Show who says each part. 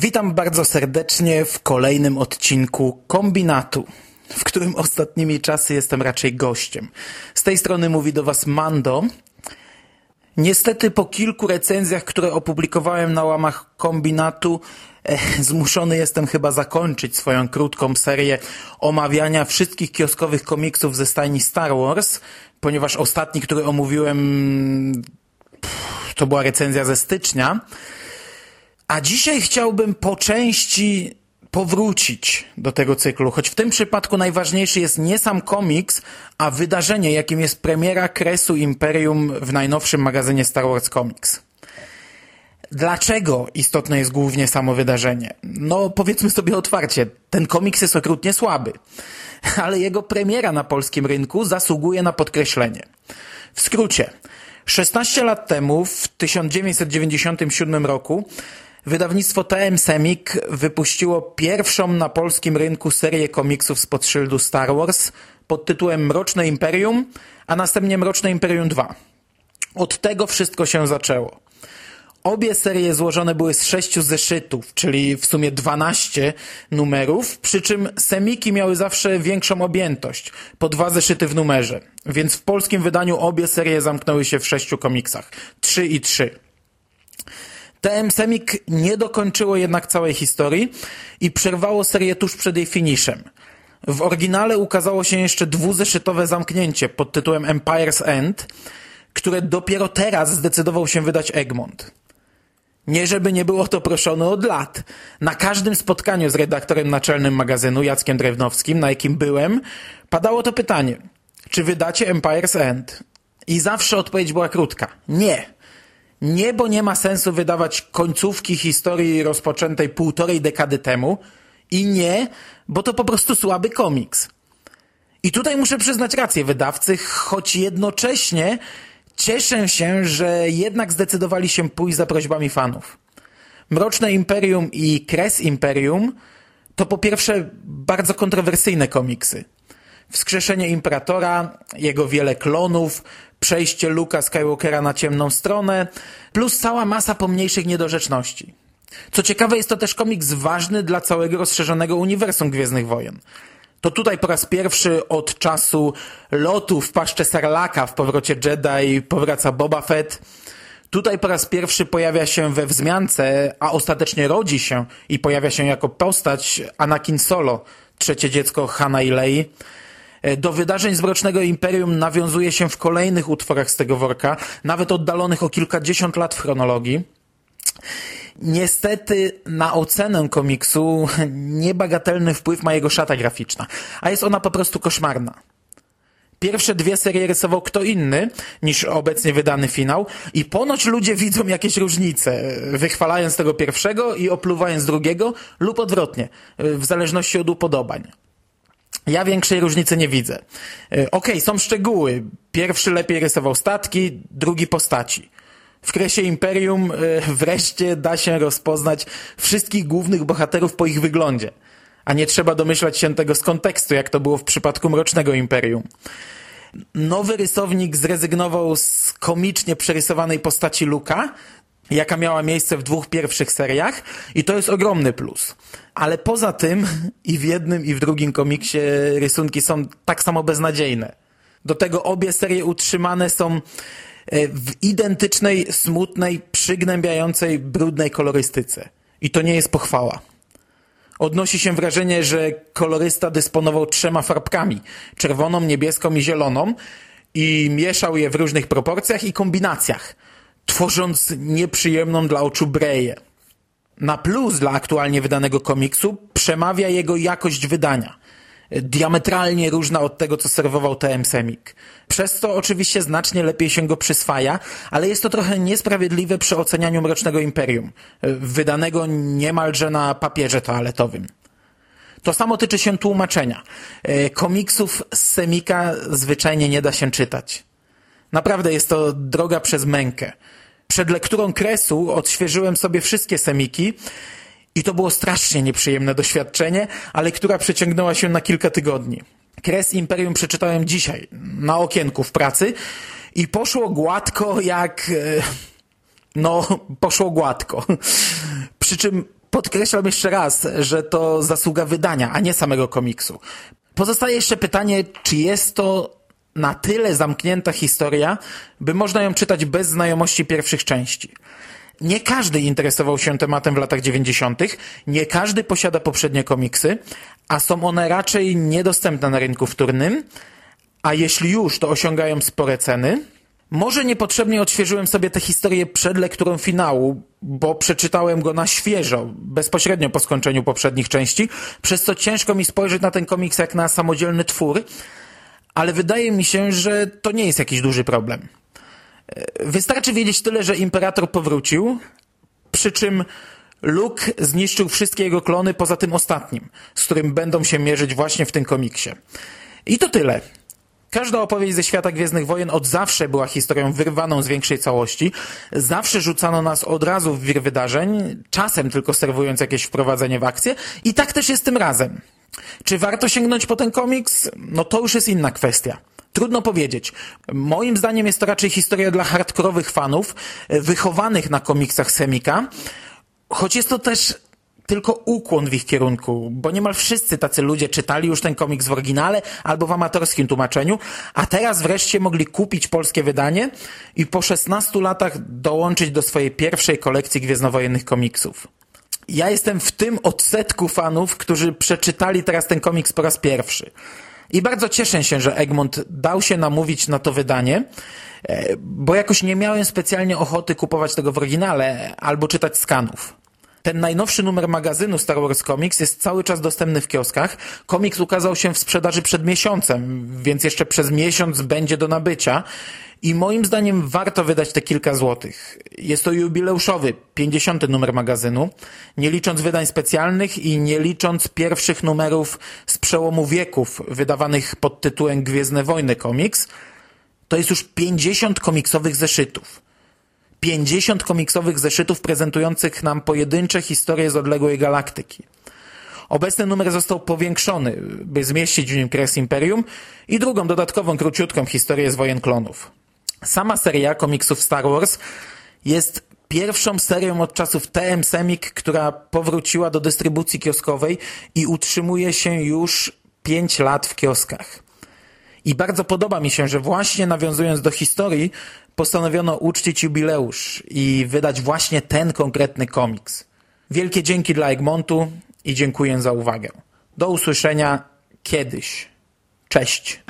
Speaker 1: Witam bardzo serdecznie w kolejnym odcinku Kombinatu, w którym ostatnimi czasy jestem raczej gościem. Z tej strony mówi do Was Mando. Niestety po kilku recenzjach, które opublikowałem na łamach Kombinatu, eh, zmuszony jestem chyba zakończyć swoją krótką serię omawiania wszystkich kioskowych komiksów ze stajni Star Wars, ponieważ ostatni, który omówiłem, to była recenzja ze stycznia. A dzisiaj chciałbym po części powrócić do tego cyklu, choć w tym przypadku najważniejszy jest nie sam komiks, a wydarzenie, jakim jest premiera kresu Imperium w najnowszym magazynie Star Wars Comics. Dlaczego istotne jest głównie samo wydarzenie? No, powiedzmy sobie otwarcie, ten komiks jest okrutnie słaby, ale jego premiera na polskim rynku zasługuje na podkreślenie. W skrócie, 16 lat temu, w 1997 roku, Wydawnictwo TM Semik wypuściło pierwszą na polskim rynku serię komiksów spod szyldu Star Wars pod tytułem Mroczne Imperium, a następnie Mroczne Imperium 2. Od tego wszystko się zaczęło. Obie serie złożone były z sześciu zeszytów, czyli w sumie 12 numerów, przy czym semiki miały zawsze większą objętość, po dwa zeszyty w numerze, więc w polskim wydaniu obie serie zamknęły się w sześciu komiksach, 3 i 3. TM Semik nie dokończyło jednak całej historii i przerwało serię tuż przed jej finiszem. W oryginale ukazało się jeszcze dwuzeszytowe zamknięcie pod tytułem Empire's End, które dopiero teraz zdecydował się wydać Egmont. Nie żeby nie było to proszone od lat. Na każdym spotkaniu z redaktorem naczelnym magazynu Jackiem Drewnowskim, na jakim byłem, padało to pytanie. Czy wydacie Empire's End? I zawsze odpowiedź była krótka. Nie. Nie, bo nie ma sensu wydawać końcówki historii rozpoczętej półtorej dekady temu i nie, bo to po prostu słaby komiks. I tutaj muszę przyznać rację wydawcy, choć jednocześnie cieszę się, że jednak zdecydowali się pójść za prośbami fanów. Mroczne Imperium i Kres Imperium to po pierwsze bardzo kontrowersyjne komiksy. Wskrzeszenie Imperatora, jego wiele klonów, przejście Luka Skywalkera na ciemną stronę, plus cała masa pomniejszych niedorzeczności. Co ciekawe, jest to też komiks ważny dla całego rozszerzonego uniwersum Gwiezdnych Wojen. To tutaj po raz pierwszy od czasu lotu w paszcze Sarlaka w powrocie Jedi powraca Boba Fett. Tutaj po raz pierwszy pojawia się we wzmiance, a ostatecznie rodzi się i pojawia się jako postać Anakin Solo, trzecie dziecko Hana i Lei. E, do wydarzeń z Mrocznego Imperium nawiązuje się w kolejnych utworach z tego worka, nawet oddalonych o kilkadziesiąt lat w chronologii. Niestety na ocenę komiksu niebagatelny wpływ ma jego szata graficzna, a jest ona po prostu koszmarna. Pierwsze dwie serie rysował kto inny niż obecnie wydany finał i ponoć ludzie widzą jakieś różnice, wychwalając tego pierwszego i opluwając drugiego lub odwrotnie, w zależności od upodobań. Ja większej różnicy nie widzę. Okej, okay, są szczegóły. Pierwszy lepiej rysował statki, drugi postaci. W kresie Imperium e, wreszcie da się rozpoznać wszystkich głównych bohaterów po ich wyglądzie, a nie trzeba domyślać się tego z kontekstu, jak to było w przypadku Mrocznego Imperium. Nowy rysownik zrezygnował z komicznie przerysowanej postaci Luka, jaka miała miejsce w dwóch pierwszych seriach i to jest ogromny plus. Ale poza tym i w jednym i w drugim komiksie rysunki są tak samo beznadziejne. Do tego obie serie utrzymane są e, w identycznej, smutnej, przygnębiającej, brudnej kolorystyce. I to nie jest pochwała. Odnosi się wrażenie, że kolorysta dysponował trzema farbkami czerwoną, niebieską i zieloną i mieszał je w różnych proporcjach i kombinacjach, tworząc nieprzyjemną dla oczu breję. Na plus dla aktualnie wydanego komiksu przemawia jego jakość wydania. Diametralnie różna od tego, co serwował TM Semik. Przez to oczywiście znacznie lepiej się go przyswaja, ale jest to trochę niesprawiedliwe przy ocenianiu Mrocznego Imperium, wydanego niemalże na papierze toaletowym. To samo tyczy się tłumaczenia. Komiksów z Semika zwyczajnie nie da się czytać. Naprawdę jest to droga przez mękę. Przed lekturą kresu odświeżyłem sobie wszystkie semiki i to było strasznie nieprzyjemne doświadczenie, ale która przeciągnęła się na kilka tygodni. Kres Imperium przeczytałem dzisiaj, na okienku w pracy i poszło gładko jak... E, no, poszło gładko. Przy czym Podkreślam jeszcze raz, że to zasługa wydania, a nie samego komiksu. Pozostaje jeszcze pytanie, czy jest to na tyle zamknięta historia, by można ją czytać bez znajomości pierwszych części. Nie każdy interesował się tematem w latach 90., nie każdy posiada poprzednie komiksy, a są one raczej niedostępne na rynku wtórnym, a jeśli już, to osiągają spore ceny. Może niepotrzebnie odświeżyłem sobie tę historię przed lekturą finału, bo przeczytałem go na świeżo, bezpośrednio po skończeniu poprzednich części, przez co ciężko mi spojrzeć na ten komiks jak na samodzielny twór, ale wydaje mi się, że to nie jest jakiś duży problem. Wystarczy wiedzieć tyle, że Imperator powrócił, przy czym Luke zniszczył wszystkie jego klony poza tym ostatnim, z którym będą się mierzyć właśnie w tym komiksie. I to tyle. Każda opowieść ze świata Gwiezdnych Wojen od zawsze była historią wyrwaną z większej całości. Zawsze rzucano nas od razu w wir wydarzeń, czasem tylko serwując jakieś wprowadzenie w akcję. I tak też jest tym razem. Czy warto sięgnąć po ten komiks? No to już jest inna kwestia. Trudno powiedzieć. Moim zdaniem jest to raczej historia dla hardkorowych fanów, wychowanych na komiksach Semika, choć jest to też tylko ukłon w ich kierunku, bo niemal wszyscy tacy ludzie czytali już ten komiks w oryginale albo w amatorskim tłumaczeniu, a teraz wreszcie mogli kupić polskie wydanie i po 16 latach dołączyć do swojej pierwszej kolekcji gwiezdnowojennych komiksów. Ja jestem w tym odsetku fanów, którzy przeczytali teraz ten komiks po raz pierwszy. I bardzo cieszę się, że Egmont dał się namówić na to wydanie, e, bo jakoś nie miałem specjalnie ochoty kupować tego w oryginale albo czytać skanów. Ten najnowszy numer magazynu Star Wars Comics jest cały czas dostępny w kioskach. Komiks ukazał się w sprzedaży przed miesiącem, więc jeszcze przez miesiąc będzie do nabycia. I moim zdaniem warto wydać te kilka złotych. Jest to jubileuszowy, 50. numer magazynu, nie licząc wydań specjalnych i nie licząc pierwszych numerów z przełomu wieków, wydawanych pod tytułem Gwiezdne Wojny Comics. To jest już 50 komiksowych zeszytów. 50 komiksowych zeszytów prezentujących nam pojedyncze historie z odległej galaktyki. Obecny numer został powiększony, by zmieścić w nim kres Imperium i drugą dodatkową króciutką historię z wojen klonów. Sama seria komiksów Star Wars jest pierwszą serią od czasów TM Semik, która powróciła do dystrybucji kioskowej i utrzymuje się już 5 lat w kioskach. I bardzo podoba mi się, że właśnie nawiązując do historii, postanowiono uczcić jubileusz i wydać właśnie ten konkretny komiks. Wielkie dzięki dla Egmontu i dziękuję za uwagę. Do usłyszenia kiedyś. Cześć.